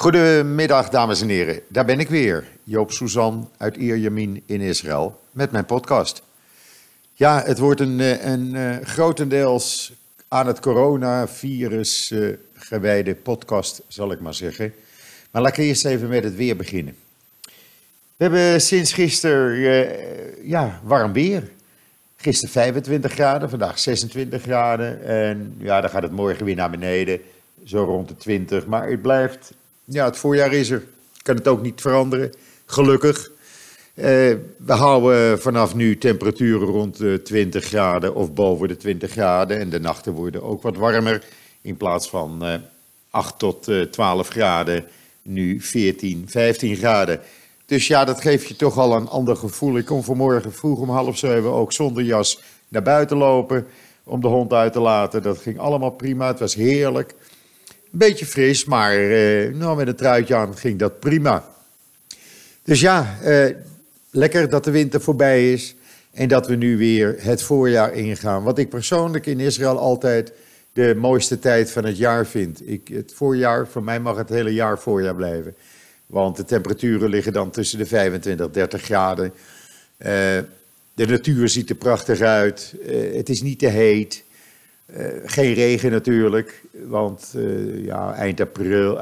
Goedemiddag, dames en heren. Daar ben ik weer, Joop Suzan uit Ierjemien in Israël, met mijn podcast. Ja, het wordt een, eh, een, een grotendeels aan het coronavirus uh, gewijde podcast, zal ik maar zeggen. Maar laat ik eerst even met het weer beginnen. We hebben sinds gisteren ja, warm weer. Gisteren 25 graden, vandaag 26 graden. En ja, dan gaat het morgen weer naar beneden, zo rond de 20. Maar het blijft ja, het voorjaar is er. Kan het ook niet veranderen. Gelukkig. Uh, we houden vanaf nu temperaturen rond de 20 graden of boven de 20 graden. En de nachten worden ook wat warmer. In plaats van uh, 8 tot uh, 12 graden, nu 14, 15 graden. Dus ja, dat geeft je toch al een ander gevoel. Ik kon vanmorgen vroeg om half zeven ook zonder jas naar buiten lopen. Om de hond uit te laten. Dat ging allemaal prima. Het was heerlijk. Een beetje fris, maar uh, nou, met een truitje aan ging dat prima. Dus ja, uh, lekker dat de winter voorbij is en dat we nu weer het voorjaar ingaan. Wat ik persoonlijk in Israël altijd de mooiste tijd van het jaar vind. Ik, het voorjaar, voor mij mag het hele jaar voorjaar blijven. Want de temperaturen liggen dan tussen de 25 en 30 graden. Uh, de natuur ziet er prachtig uit. het is niet te heet. Uh, geen regen natuurlijk, want uh, ja, eind april,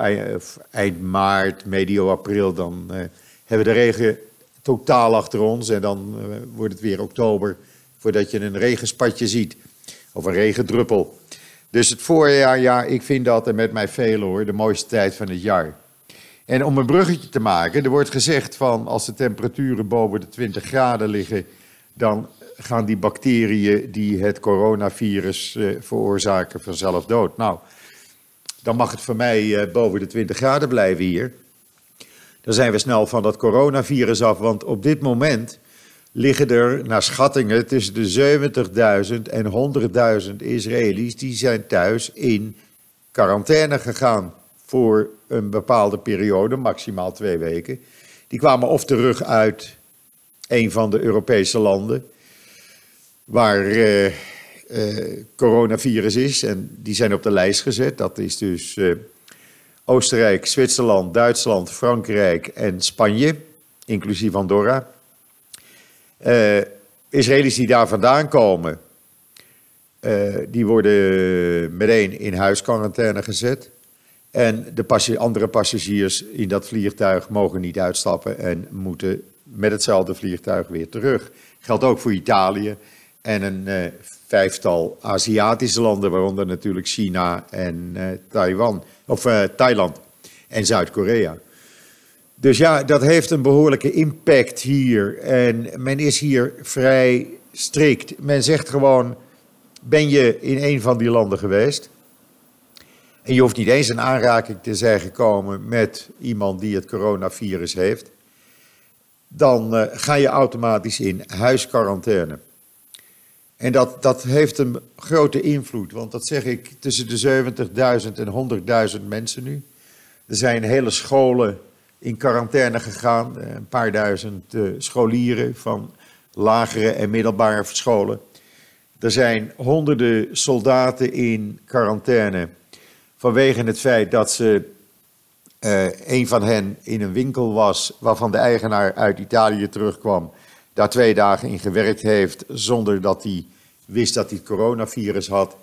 eind, maart, medio april, dan uh, hebben we de regen totaal achter ons. En dan wordt het weer oktober voordat je een regenspatje ziet. Of een regendruppel. Dus het voorjaar, ja, ik vind dat, en met mij velen hoor, de mooiste tijd van het jaar. En om een bruggetje te maken, er wordt gezegd van als de temperaturen boven de 20 graden liggen, dan gaan die bacteriën die het coronavirus uh, veroorzaken vanzelf dood. Nou, dan mag het voor mij uh, boven de 20 graden blijven hier. Dan zijn we snel van dat coronavirus af, want op dit moment liggen er naar schattingen tussen de 70.000 en 100.000 Israëli's die zijn thuis in quarantaine gegaan voor een bepaalde periode, maximaal twee weken. Die kwamen of terug uit een van de Europese landen waar uh, coronavirus is. En die zijn op de lijst gezet. Dat is dus uh, Oostenrijk, Zwitserland, Duitsland, Frankrijk en Spanje, inclusief Andorra. Israëli's die daar vandaan komen, die worden meteen in huisquarantaine gezet. En de andere passagiers in dat vliegtuig mogen niet uitstappen en moeten met hetzelfde vliegtuig weer terug. Geldt ook voor Italië en een uh, vijftal Aziatische landen, waaronder natuurlijk China en uh, Taiwan, of uh, Thailand en Zuid-Korea. Dus ja, dat heeft een behoorlijke impact hier. En men is hier vrij strikt. Men zegt gewoon: ben je in een van die landen geweest? En je hoeft niet eens in aanraking te zijn gekomen met iemand die het coronavirus heeft. Dan ga je automatisch in huisquarantaine. En dat, dat heeft een grote invloed, want dat zeg ik tussen de 70.000 en 100.000 mensen nu. Er zijn hele scholen in quarantaine gegaan, eh, een paar duizend uh, scholieren van lagere en middelbare scholen. Er zijn honderden soldaten in quarantaine vanwege het feit dat ze uh, een van hen in een winkel was waarvan de eigenaar uit Italië terugkwam daar twee dagen in gewerkt heeft zonder dat hij wist dat hij het coronavirus had,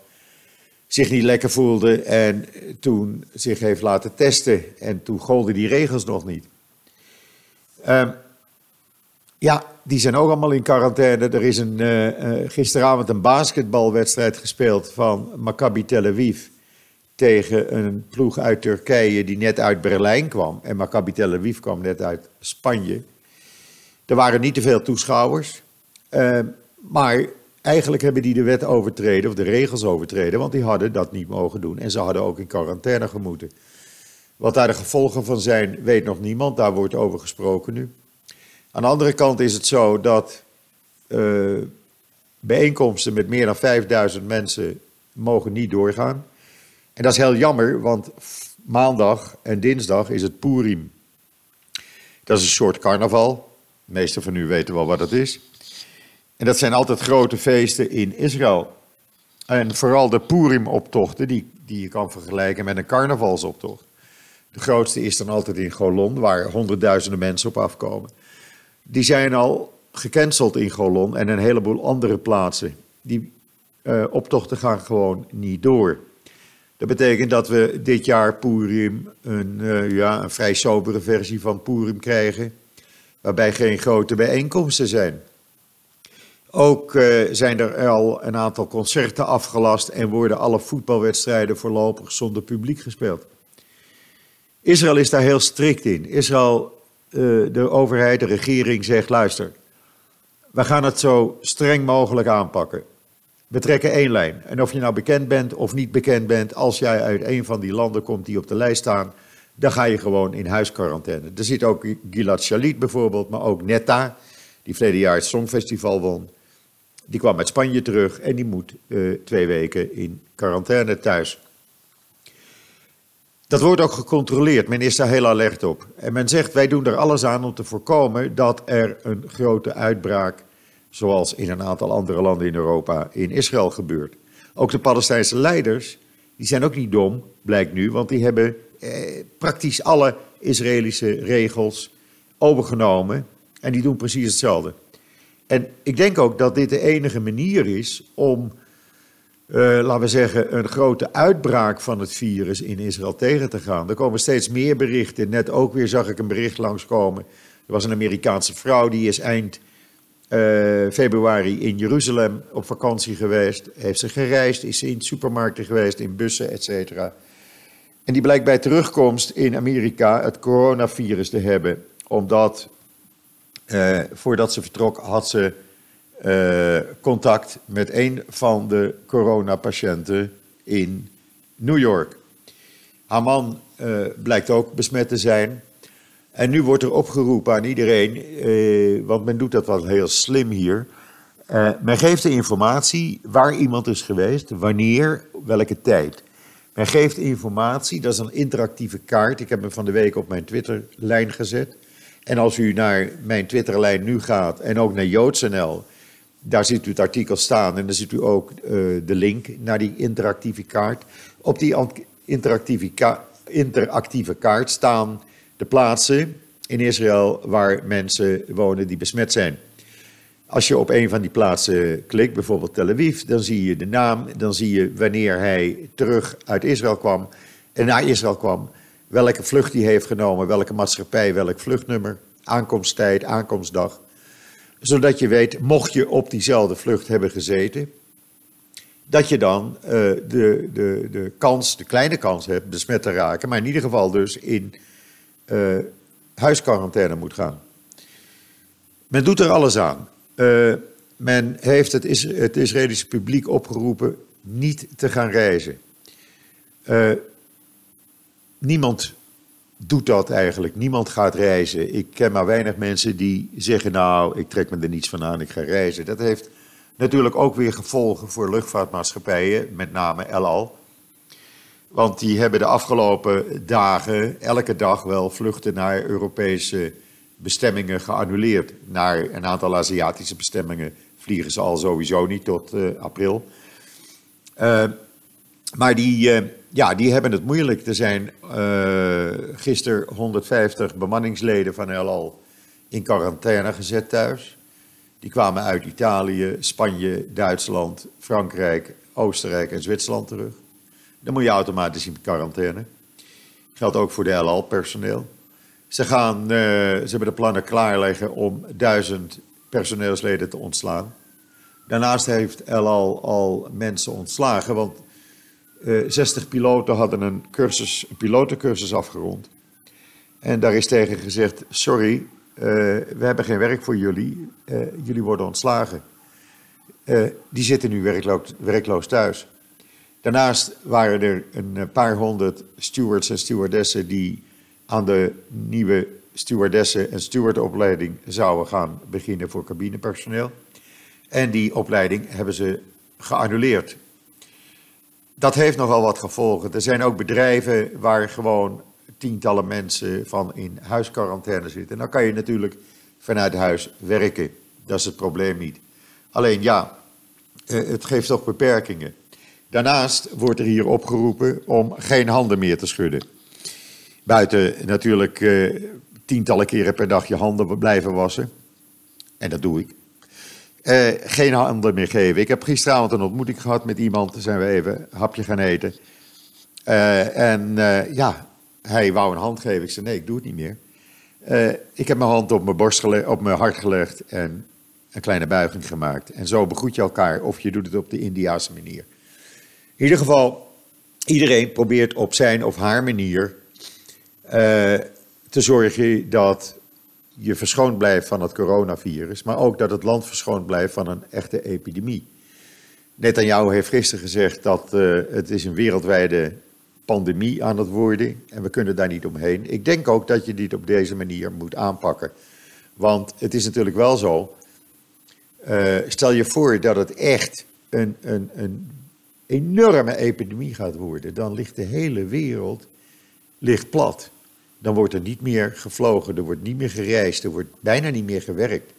zich niet lekker voelde en toen zich heeft laten testen en toen golden die regels nog niet. Um, ja, die zijn ook allemaal in quarantaine. Er is een, uh, uh, gisteravond een basketbalwedstrijd gespeeld van Maccabi Tel Aviv tegen een ploeg uit Turkije die net uit Berlijn kwam. En Maccabi Tel Aviv kwam net uit Spanje. Er waren niet te veel toeschouwers. Uh, maar eigenlijk hebben die de wet overtreden, of de regels overtreden, want die hadden dat niet mogen doen. En ze hadden ook in quarantaine gemoeten. Wat daar de gevolgen van zijn, weet nog niemand. Daar wordt over gesproken nu. Aan de andere kant is het zo dat uh, bijeenkomsten met meer dan 5000 mensen mogen niet doorgaan. En dat is heel jammer, want maandag en dinsdag is het Purim. Dat is een soort carnaval. De meesten van u weten wel wat het is. En dat zijn altijd grote feesten in Israël. En vooral de Purim-optochten, die, die je kan vergelijken met een carnavalsoptocht. De grootste is dan altijd in Golon, waar honderdduizenden mensen op afkomen. Die zijn al gecanceld in Golon en een heleboel andere plaatsen. Die uh, optochten gaan gewoon niet door. Dat betekent dat we dit jaar Purim, een, uh, ja, een vrij sobere versie van Purim krijgen, waarbij geen grote bijeenkomsten zijn. Ook uh, zijn er al een aantal concerten afgelast en worden alle voetbalwedstrijden voorlopig zonder publiek gespeeld. Israël is daar heel strikt in. Israël, uh, de overheid, de regering zegt: luister, we gaan het zo streng mogelijk aanpakken. We trekken één lijn. En of je nou bekend bent of niet bekend bent, als jij uit een van die landen komt die op de lijst staan, dan ga je gewoon in huisquarantaine. Er zit ook Gilad Shalit bijvoorbeeld, maar ook Netta, die verleden jaar het Songfestival won. Die kwam uit Spanje terug en die moet uh, twee weken in quarantaine thuis. Dat wordt ook gecontroleerd. Men is daar heel alert op. En men zegt: wij doen er alles aan om te voorkomen dat er een grote uitbraak, zoals in een aantal andere landen in Europa, in Israël gebeurt. Ook de Palestijnse leiders, die zijn ook niet dom, blijkt nu, want die hebben eh, praktisch alle Israëlische regels overgenomen en die doen precies hetzelfde. En ik denk ook dat dit de enige manier is om, uh, laten we zeggen, een grote uitbraak van het virus in Israël tegen te gaan. Er komen steeds meer berichten. Net ook weer zag ik een bericht langskomen. Er was een Amerikaanse vrouw die is eind uh, februari in Jeruzalem op vakantie geweest. Heeft ze gereisd, is ze in supermarkten geweest, in bussen, et cetera. En die blijkt bij terugkomst in Amerika het coronavirus te hebben, omdat uh, voordat ze vertrok had ze uh, contact met een van de coronapatiënten in New York. Haar man uh, blijkt ook besmet te zijn. En nu wordt er opgeroepen aan iedereen, want men doet dat wel heel slim hier. men geeft de informatie waar iemand is geweest, wanneer, welke tijd. Men geeft informatie, dat is een interactieve kaart. Ik heb hem van de week op mijn Twitterlijn gezet. En als u naar mijn Twitterlijn nu gaat en ook naar JoodsNL, daar ziet u het artikel staan en dan ziet u ook uh, de link naar die interactieve kaart. Op die interactieve, interactieve kaart staan de plaatsen in Israël waar mensen wonen die besmet zijn. Als je op een van die plaatsen klikt, bijvoorbeeld Tel Aviv, dan zie je de naam, dan zie je wanneer hij terug uit Israël kwam en naar Israël kwam welke vlucht hij heeft genomen, welke maatschappij, welk vluchtnummer, aankomsttijd, aankomstdag. Zodat je weet, mocht je op diezelfde vlucht hebben gezeten, dat je dan uh, de, de, de kans, de kleine kans hebt besmet te raken, maar in ieder geval dus in uh, huisquarantaine moet gaan. Men doet er alles aan. Uh, men heeft het, het Israëlische publiek opgeroepen niet te gaan reizen. Uh, niemand doet dat eigenlijk. Niemand gaat reizen. Ik ken maar weinig mensen die zeggen: Nou, ik trek me er niets van aan, ik ga reizen. Dat heeft natuurlijk ook weer gevolgen voor luchtvaartmaatschappijen, met name El. Want die hebben de afgelopen dagen elke dag wel vluchten naar Europese bestemmingen geannuleerd. Naar een aantal Aziatische bestemmingen vliegen ze al sowieso niet tot uh, april. Uh, maar die, uh, ja, die hebben het moeilijk. Er zijn gisteren 150 bemanningsleden van El Al in quarantaine gezet thuis. Die kwamen uit Italië, Spanje, Duitsland, Frankrijk, Oostenrijk en Zwitserland terug. Dan moet je automatisch in quarantaine. Geldt ook voor de El Al-personeel. Ze, gaan, uh, ze hebben de plannen klaarleggen om duizend personeelsleden te ontslaan. Daarnaast heeft El Al al mensen ontslagen, want uh, eh, 60 piloten hadden een, cursus, pilotencursus afgerond. En daar is tegen gezegd: Sorry, uh, we hebben geen werk voor jullie. Jullie worden ontslagen. die zitten nu werkloos thuis. Daarnaast waren er een paar honderd stewards en stewardessen die aan de nieuwe stewardessen en stewardopleiding zouden gaan beginnen voor cabinepersoneel. En die opleiding hebben ze geannuleerd dat heeft nogal wat gevolgen. Er zijn ook bedrijven waar gewoon tientallen mensen van in huisquarantaine zitten. En dan kan je natuurlijk vanuit huis werken. Dat is het probleem niet. Alleen ja, eh, het geeft toch beperkingen. Daarnaast wordt er hier opgeroepen om geen handen meer te schudden. Buiten natuurlijk uh, tientallen keren per dag je handen blijven wassen. En dat doe ik. Uh, geen handen meer geven. Ik heb gisteravond een ontmoeting gehad met iemand. Daar zijn we even een hapje gaan eten. Uh, en ja, hij wou een hand geven. Ik zei nee, ik doe het niet meer. ik heb mijn hand op mijn, borst op mijn hart gelegd en een kleine buiging gemaakt. En zo begroet je elkaar of je doet het op de Indiaanse manier. In ieder geval, iedereen probeert op zijn of haar manier te zorgen dat je verschoond blijft van het coronavirus, maar ook dat het land verschoond blijft van een echte epidemie. Netanyahu heeft gisteren gezegd dat uh, het is een wereldwijde pandemie aan het worden en we kunnen daar niet omheen. Ik denk ook dat je dit op deze manier moet aanpakken. Want het is natuurlijk wel zo, uh, stel je voor dat het echt een, een, een enorme epidemie gaat worden, dan ligt de hele wereld ligt plat dan wordt er niet meer gevlogen, er wordt niet meer gereisd, er wordt bijna niet meer gewerkt.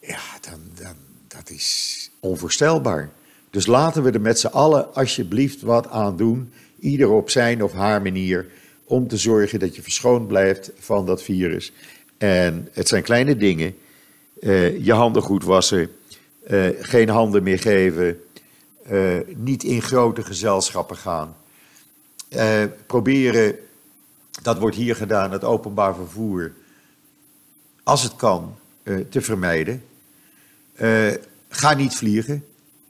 Ja, dan, dan, dat is onvoorstelbaar. Dus laten we er met z'n allen alsjeblieft wat aan doen, ieder op zijn of haar manier, om te zorgen dat je verschoond blijft van dat virus. En het zijn kleine dingen. Uh, je handen goed wassen, uh, geen handen meer geven, uh, niet in grote gezelschappen gaan. proberen dat wordt hier gedaan, het openbaar vervoer, als het kan, uh, te vermijden. Uh, ga niet vliegen.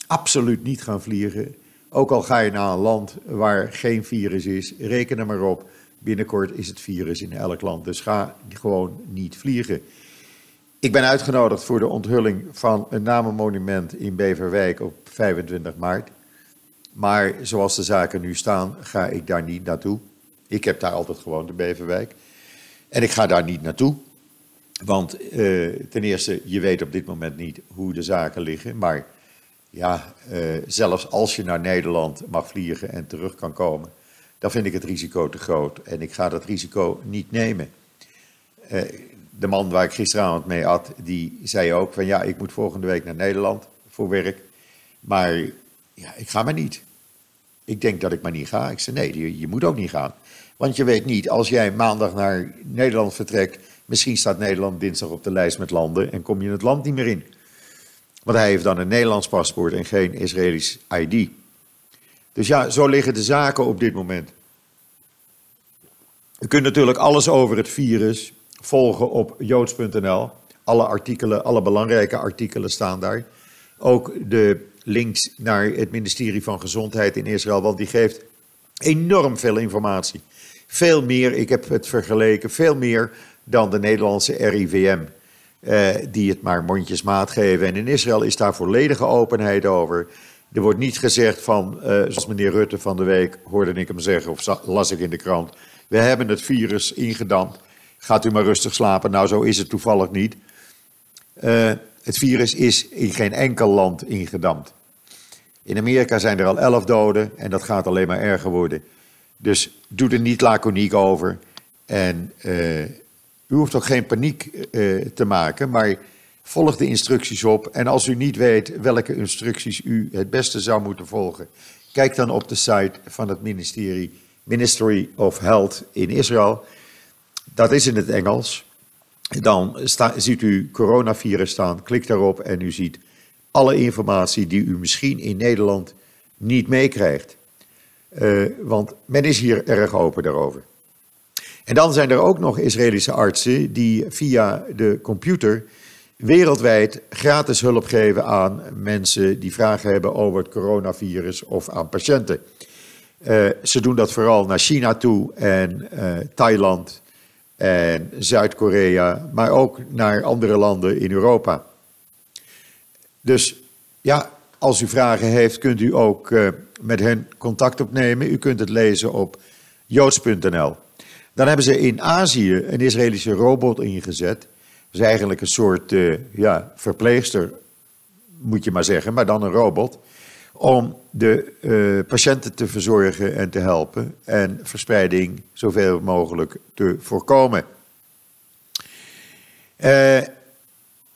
Absoluut niet gaan vliegen. Ook al ga je naar een land waar geen virus is, reken er maar op. Binnenkort is het virus in elk land, dus ga gewoon niet vliegen. Ik ben uitgenodigd voor de onthulling van een namenmonument in Beverwijk op 25 maart. Maar zoals de zaken nu staan, ga ik daar niet naartoe. Ik heb daar altijd gewoond in Beverwijk. En ik ga daar niet naartoe. Want uh, ten eerste, je weet op dit moment niet hoe de zaken liggen. Maar ja, uh, zelfs als je naar Nederland mag vliegen en terug kan komen, dan vind ik het risico te groot. En ik ga dat risico niet nemen. Uh, de man waar ik gisteravond mee had, die zei ook van ja, ik moet volgende week naar Nederland voor werk. Maar ja, ik ga maar niet. Ik denk dat ik maar niet ga. Ik zei nee, je moet ook niet gaan. Want je weet niet, als jij maandag naar Nederland vertrekt, misschien staat Nederland dinsdag op de lijst met landen en kom je het land niet meer in. Want hij heeft dan een Nederlands paspoort en geen Israëlisch ID. Dus ja, zo liggen de zaken op dit moment. U kunt natuurlijk alles over het virus volgen op joods.nl. Alle artikelen, alle belangrijke artikelen staan daar. Ook de links naar het ministerie van Gezondheid in Israël, want die geeft enorm veel informatie. Veel meer, ik heb het vergeleken, veel meer dan de Nederlandse RIVM. Eh, die het maar mondjesmaat geven. En in Israël is daar volledige openheid over. Er wordt niet gezegd van, uh, zoals meneer Rutte van de week hoorde ik hem zeggen, of las ik in de krant. We hebben het virus ingedampt. Gaat u maar rustig slapen. Nou, zo is het toevallig niet. Uh, het virus is in geen enkel land ingedampt. In Amerika zijn er al elf doden en dat gaat alleen maar erger worden. Dus doe er niet laconiek over. En uh, u hoeft ook geen paniek uh, te maken, maar volg de instructies op. En als u niet weet welke instructies u het beste zou moeten volgen, kijk dan op de site van het ministerie Ministry of Health in Israël. Dat is in het Engels. Dan ziet u coronavirus staan, klik daarop en u ziet alle informatie die u misschien in Nederland niet meekrijgt. Uh, want men is hier erg open daarover. En dan zijn er ook nog Israëlische artsen die via de computer wereldwijd gratis hulp geven aan mensen die vragen hebben over het coronavirus of aan patiënten. Uh, ze doen dat vooral naar China toe en uh, Thailand en Zuid-Korea, maar ook naar andere landen in Europa. Dus ja, als u vragen heeft, kunt u ook met hen contact opnemen. U kunt het lezen op joods.nl. Dan hebben ze in Azië een Israëlische robot ingezet. Dat is eigenlijk een soort uh, ja, verpleegster, moet je maar zeggen, maar dan een robot. Om de uh, patiënten te verzorgen en te helpen en verspreiding zoveel mogelijk te voorkomen. Uh,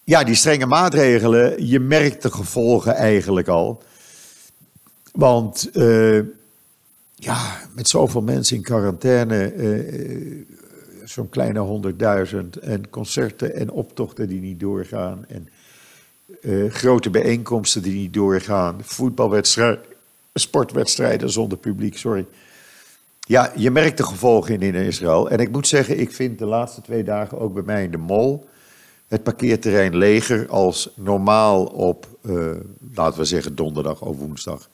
ja, die strenge maatregelen, je merkt de gevolgen eigenlijk al. Want uh, ja, met zoveel mensen in quarantaine, uh, zo'n kleine honderdduizend, en concerten en optochten die niet doorgaan, en grote bijeenkomsten die niet doorgaan, voetbalwedstrijden, sportwedstrijden zonder publiek, sorry. Ja, je merkt de gevolgen in, in Israël. En ik moet zeggen, ik vind de laatste twee dagen ook bij mij in de mol het parkeerterrein leger als normaal op, laten we zeggen, donderdag of woensdag.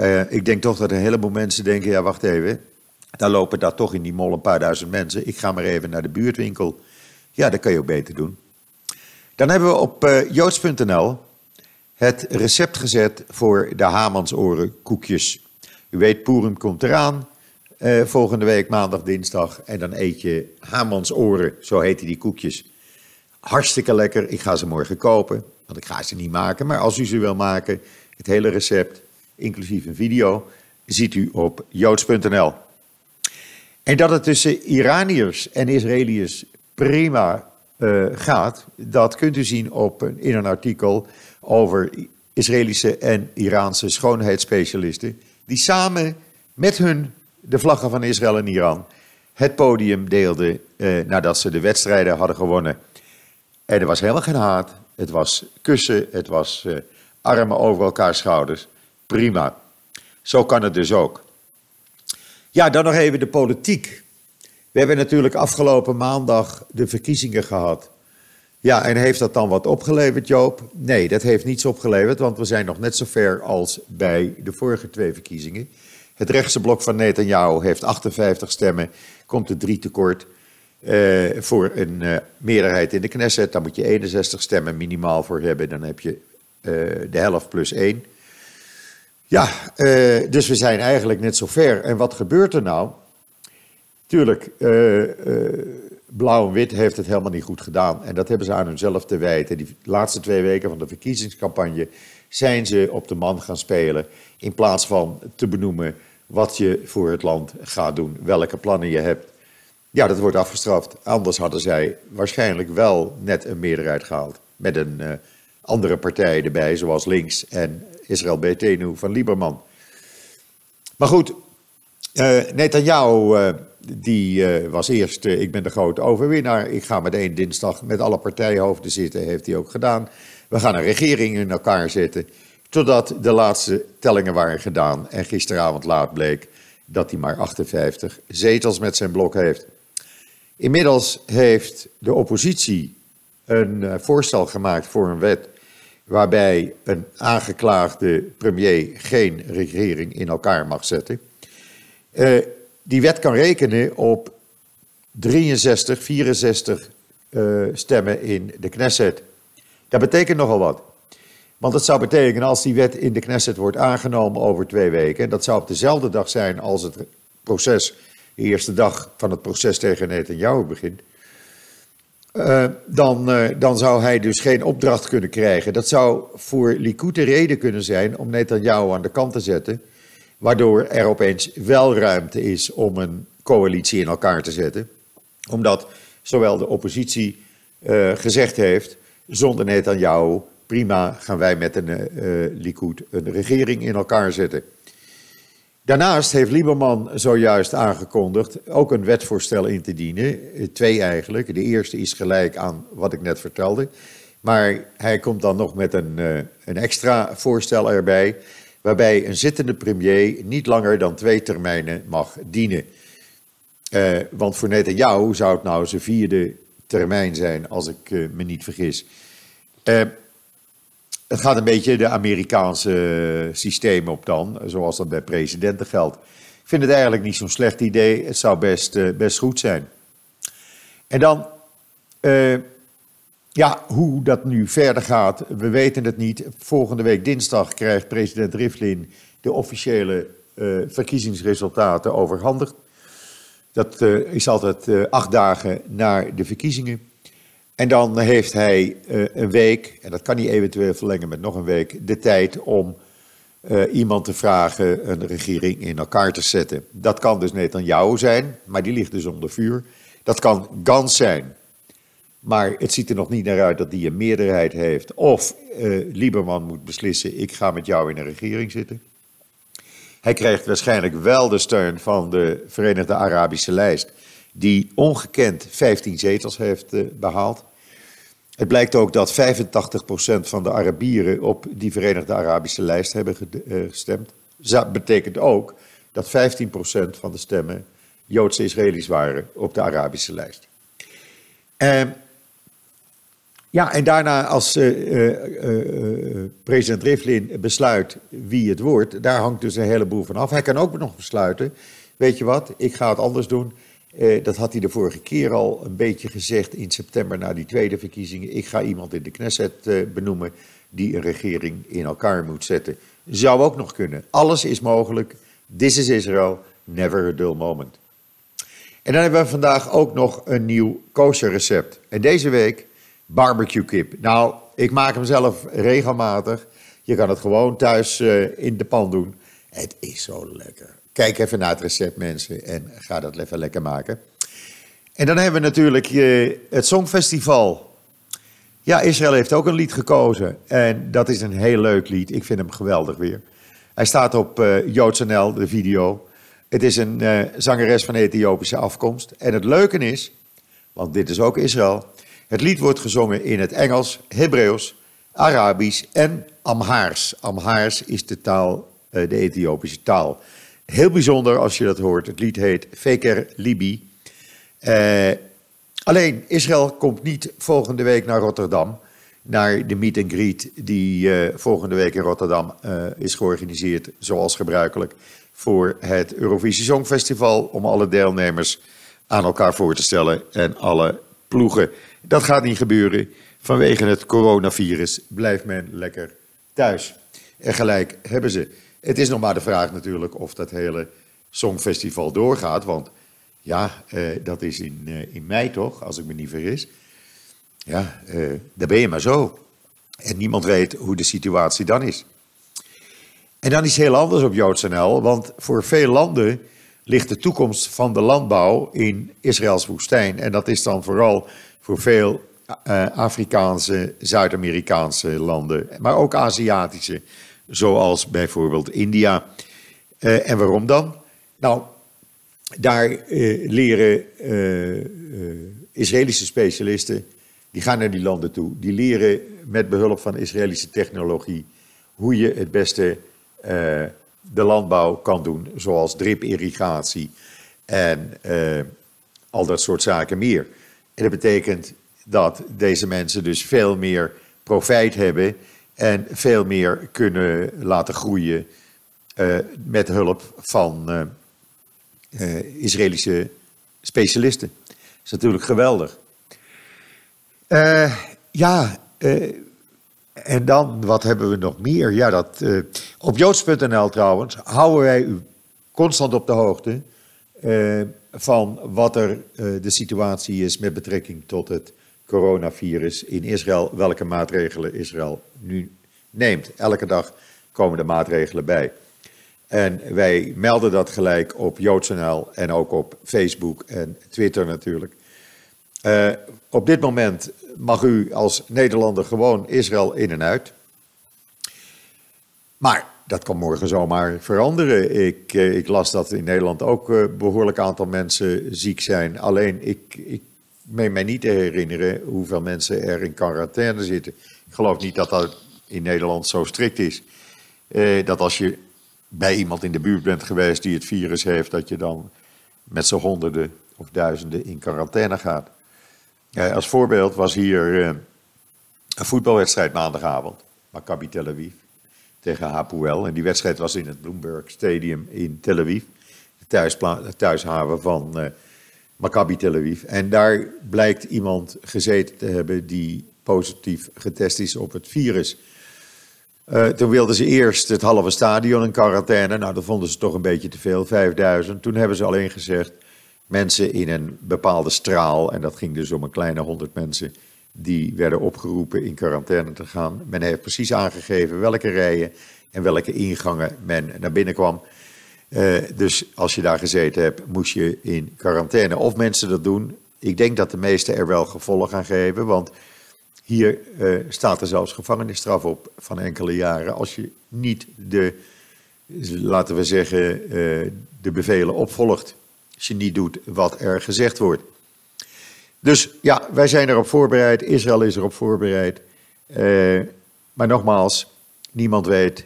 Uh, ik denk toch dat een heleboel mensen denken, ja wacht even, daar lopen daar toch in die mol een paar duizend mensen. Ik ga maar even naar de buurtwinkel. Ja, dat kan je ook beter doen. Dan hebben we op uh, joods.nl het recept gezet voor de Hamansoren koekjes. U weet, Purim komt eraan. Uh, volgende week maandag, dinsdag. En dan eet je Hamansoren, zo heten die koekjes. Hartstikke lekker. Ik ga ze morgen kopen. Want ik ga ze niet maken. Maar als u ze wil maken, het hele recept, inclusief een video, ziet u op joods.nl. En dat het tussen Iraniërs en Israëliërs prima uh, gaat, dat kunt u zien op, in een artikel over Israëlische en Iraanse schoonheidsspecialisten, die samen met hun de vlaggen van Israël en Iran het podium deelden uh, nadat ze de wedstrijden hadden gewonnen. En er was helemaal geen haat, het was kussen, het was uh, armen over elkaar schouders. Prima. Zo kan het dus ook. Ja, dan nog even de politiek. We hebben natuurlijk afgelopen maandag de verkiezingen gehad. Ja, en heeft dat dan wat opgeleverd, Joop? Nee, dat heeft niets opgeleverd, want we zijn nog net zo ver als bij de vorige twee verkiezingen. Het rechtse blok van Netanyahu heeft 58 stemmen, komt er drie tekort. Uh, voor een uh, meerderheid in de Knesset, daar moet je 61 stemmen minimaal voor hebben. Dan heb je uh, de helft plus één. Ja, dus we zijn eigenlijk net zo ver. En wat gebeurt er nou? Tuurlijk, Blauw en Wit heeft het helemaal niet goed gedaan. En dat hebben ze aan hunzelf te wijten. Die laatste twee weken van de verkiezingscampagne zijn ze op de man gaan spelen. In plaats van te benoemen wat je voor het land gaat doen, welke plannen je hebt. Ja, dat wordt afgestraft. Anders hadden zij waarschijnlijk wel net een meerderheid gehaald. Met een andere partij erbij, zoals links en Israël Betenu van Lieberman. Maar goed, uh, Netanyahu uh, die was eerst, ik ben de grote overwinnaar. Ik ga meteen dinsdag met alle partijhoofden zitten, heeft hij ook gedaan. We gaan een regering in elkaar zetten. Totdat de laatste tellingen waren gedaan en gisteravond laat bleek dat hij maar 58 zetels met zijn blok heeft. Inmiddels heeft de oppositie een uh, voorstel gemaakt voor een wet waarbij een aangeklaagde premier geen regering in elkaar mag zetten. Uh, die wet kan rekenen op 63, 64 uh, stemmen in de Knesset. Dat betekent nogal wat. Want dat zou betekenen als die wet in de Knesset wordt aangenomen over twee weken, en dat zou op dezelfde dag zijn als het proces de eerste dag van het proces tegen Netanyahu begint, uh, dan, uh, dan zou hij dus geen opdracht kunnen krijgen. Dat zou voor Likud de reden kunnen zijn om Netanyahu aan de kant te zetten, waardoor er opeens wel ruimte is om een coalitie in elkaar te zetten. Omdat zowel de oppositie uh, gezegd heeft, zonder Netanyahu, prima gaan wij met een Likud een regering in elkaar zetten. Daarnaast heeft Lieberman zojuist aangekondigd ook een wetvoorstel in te dienen. Eh, twee eigenlijk. De eerste is gelijk aan wat ik net vertelde. Maar hij komt dan nog met een, uh, een extra voorstel erbij. Waarbij een zittende premier niet langer dan twee termijnen mag dienen. Uh, want voor Netanyahu zou het nou zijn vierde termijn zijn, als ik uh, me niet vergis. Uh, het gaat een beetje de Amerikaanse systeem op dan, zoals dat bij presidenten geldt. Ik vind het eigenlijk niet zo'n slecht idee. Het zou best, uh, best goed zijn. En dan, uh, ja, hoe dat nu verder gaat, we weten het niet. Volgende week dinsdag krijgt president Rivlin de officiële uh, verkiezingsresultaten overhandigd. Dat is altijd acht dagen na de verkiezingen. En dan heeft hij uh, een week, en dat kan hij eventueel verlengen met nog een week, de tijd om uh, iemand te vragen een regering in elkaar te zetten. Dat kan dus Netanyahu zijn, maar die ligt dus onder vuur. Dat kan Gans zijn, maar het ziet er nog niet naar uit dat die een meerderheid heeft. Of uh, Lieberman moet beslissen, ik ga met jou in een regering zitten. Hij krijgt waarschijnlijk wel de steun van de Verenigde Arabische Lijst, die ongekend 15 zetels heeft behaald. Het blijkt ook dat 85% van de Arabieren op die Verenigde Arabische Lijst hebben gestemd. Dat betekent ook dat 15% van de stemmen Joodse Israëli's waren op de Arabische lijst. Uh, ja, en daarna als uh, uh, president Rivlin besluit wie het wordt, daar hangt dus een heleboel van af. Hij kan ook nog besluiten, weet je wat, ik ga het anders doen. Dat had hij de vorige keer al een beetje gezegd in september na die tweede verkiezingen. Ik ga iemand in de Knesset benoemen die een regering in elkaar moet zetten. Zou ook nog kunnen. Alles is mogelijk. This is Israel. Never a dull moment. En dan hebben we vandaag ook nog een nieuw kosher recept. En deze week barbecue kip. Nou, ik maak hem zelf regelmatig. Je kan het gewoon thuis uh, in de pan doen. Het is zo lekker. Kijk even naar het recept, mensen, en ga dat even lekker maken. En dan hebben we natuurlijk uh, het Songfestival. Ja, Israël heeft ook een lied gekozen. En dat is een heel leuk lied. Ik vind hem geweldig weer. Hij staat op uh, JoodsNL, de video. Het is een uh, zangeres van Ethiopische afkomst. En het leuke is, want dit is ook Israël. Het lied wordt gezongen in het Engels, Hebreeuws, Arabisch en Amhaars. Amhaars is de taal, de Ethiopische taal. Heel bijzonder als je dat hoort. Het lied heet Feker Libi. Uh, alleen, Israël komt niet volgende week naar Rotterdam. Naar de meet and greet die uh, volgende week in Rotterdam is georganiseerd, zoals gebruikelijk voor het Eurovisie Songfestival. Om alle deelnemers aan elkaar voor te stellen en alle ploegen. Dat gaat niet gebeuren. Vanwege het coronavirus blijft men lekker thuis. En gelijk hebben ze. Het is nog maar de vraag natuurlijk of dat hele Songfestival doorgaat. Want ja, eh, dat is in, eh, in mei toch, als ik me niet vergis. Ja, eh, daar ben je maar zo. En niemand weet hoe de situatie dan is. En dan is heel anders op JoodsNL, want voor veel landen ligt de toekomst van de landbouw in Israëls woestijn. En dat is dan vooral voor veel uh, Afrikaanse, Zuid-Amerikaanse landen, maar ook Aziatische, zoals bijvoorbeeld India. Uh, en waarom dan? Nou, daar uh, leren Israëlische specialisten, die gaan naar die landen toe, die leren met behulp van Israëlische technologie hoe je het beste de landbouw kan doen, zoals drip-irrigatie en uh, al dat soort zaken meer. En dat betekent dat deze mensen dus veel meer profijt hebben en veel meer kunnen laten groeien uh, met hulp van Israëlische specialisten. Dat is natuurlijk geweldig. ja, en dan, wat hebben we nog meer? Ja, dat, op joods.nl trouwens houden wij u constant op de hoogte van wat er de situatie is met betrekking tot het coronavirus in Israël. Welke maatregelen Israël nu neemt. Elke dag komen de maatregelen bij. En wij melden dat gelijk op joods.nl en ook op Facebook en Twitter natuurlijk. Uh, op dit moment mag u als Nederlander gewoon Israël in en uit. Maar dat kan morgen zomaar veranderen. Ik, uh, ik las dat in Nederland ook een uh, behoorlijk aantal mensen ziek zijn. Alleen ik, ik meen mij niet te herinneren hoeveel mensen er in quarantaine zitten. Ik geloof niet dat dat in Nederland zo strikt is. dat als je bij iemand in de buurt bent geweest die het virus heeft, dat je dan met z'n honderden of duizenden in quarantaine gaat. Ja, als voorbeeld was hier uh, een voetbalwedstrijd maandagavond. Maccabi Tel Aviv tegen Hapoel. En die wedstrijd was in het Bloomberg Stadium in Tel Aviv. De thuishaven van Maccabi Tel Aviv. En daar blijkt iemand gezeten te hebben die positief getest is op het virus. Uh, toen wilden ze eerst het halve stadion in quarantaine. Nou, dat vonden ze toch een beetje te veel, 5000. Toen hebben ze alleen gezegd mensen in een bepaalde straal, en dat ging dus om een kleine honderd mensen, die werden opgeroepen in quarantaine te gaan. Men heeft precies aangegeven welke rijen en welke ingangen men naar binnen kwam. Uh, dus als je daar gezeten hebt, moest je in quarantaine. Of mensen dat doen. Ik denk dat de meesten er wel gevolg aan geven, want hier uh, staat er zelfs gevangenisstraf op van enkele jaren als je niet de laten we zeggen, uh, de bevelen opvolgt. Als je niet doet wat er gezegd wordt. Dus ja, wij zijn erop voorbereid. Israël is erop voorbereid. Maar nogmaals, niemand weet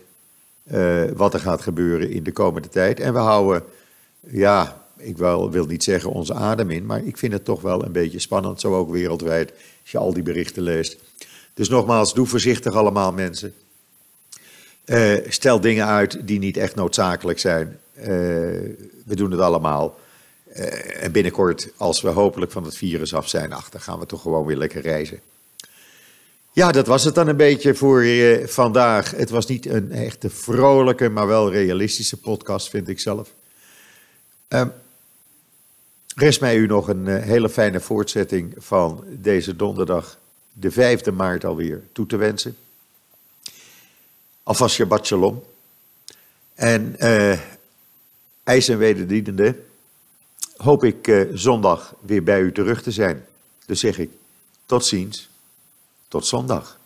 uh, wat er gaat gebeuren in de komende tijd. En we houden, ja, ik wil, wil niet zeggen onze adem in, maar ik vind het toch wel een beetje spannend, zo ook wereldwijd, als je al die berichten leest. Dus nogmaals, doe voorzichtig allemaal mensen. Uh, stel dingen uit die niet echt noodzakelijk zijn. Uh, we doen het allemaal. En binnenkort, als we hopelijk van het virus af zijn, ach, dan gaan we toch gewoon weer lekker reizen. Ja, dat was het dan een beetje voor vandaag. Het was niet een echte vrolijke, maar wel realistische podcast, vind ik zelf. Ehm, rest mij u nog een hele fijne voortzetting van deze donderdag, de 5e maart alweer, toe te wensen. Alvast Shabbat Shalom. En uh, ijs en wederdienende hoop ik zondag weer bij u terug te zijn. Dus zeg ik tot ziens, tot zondag.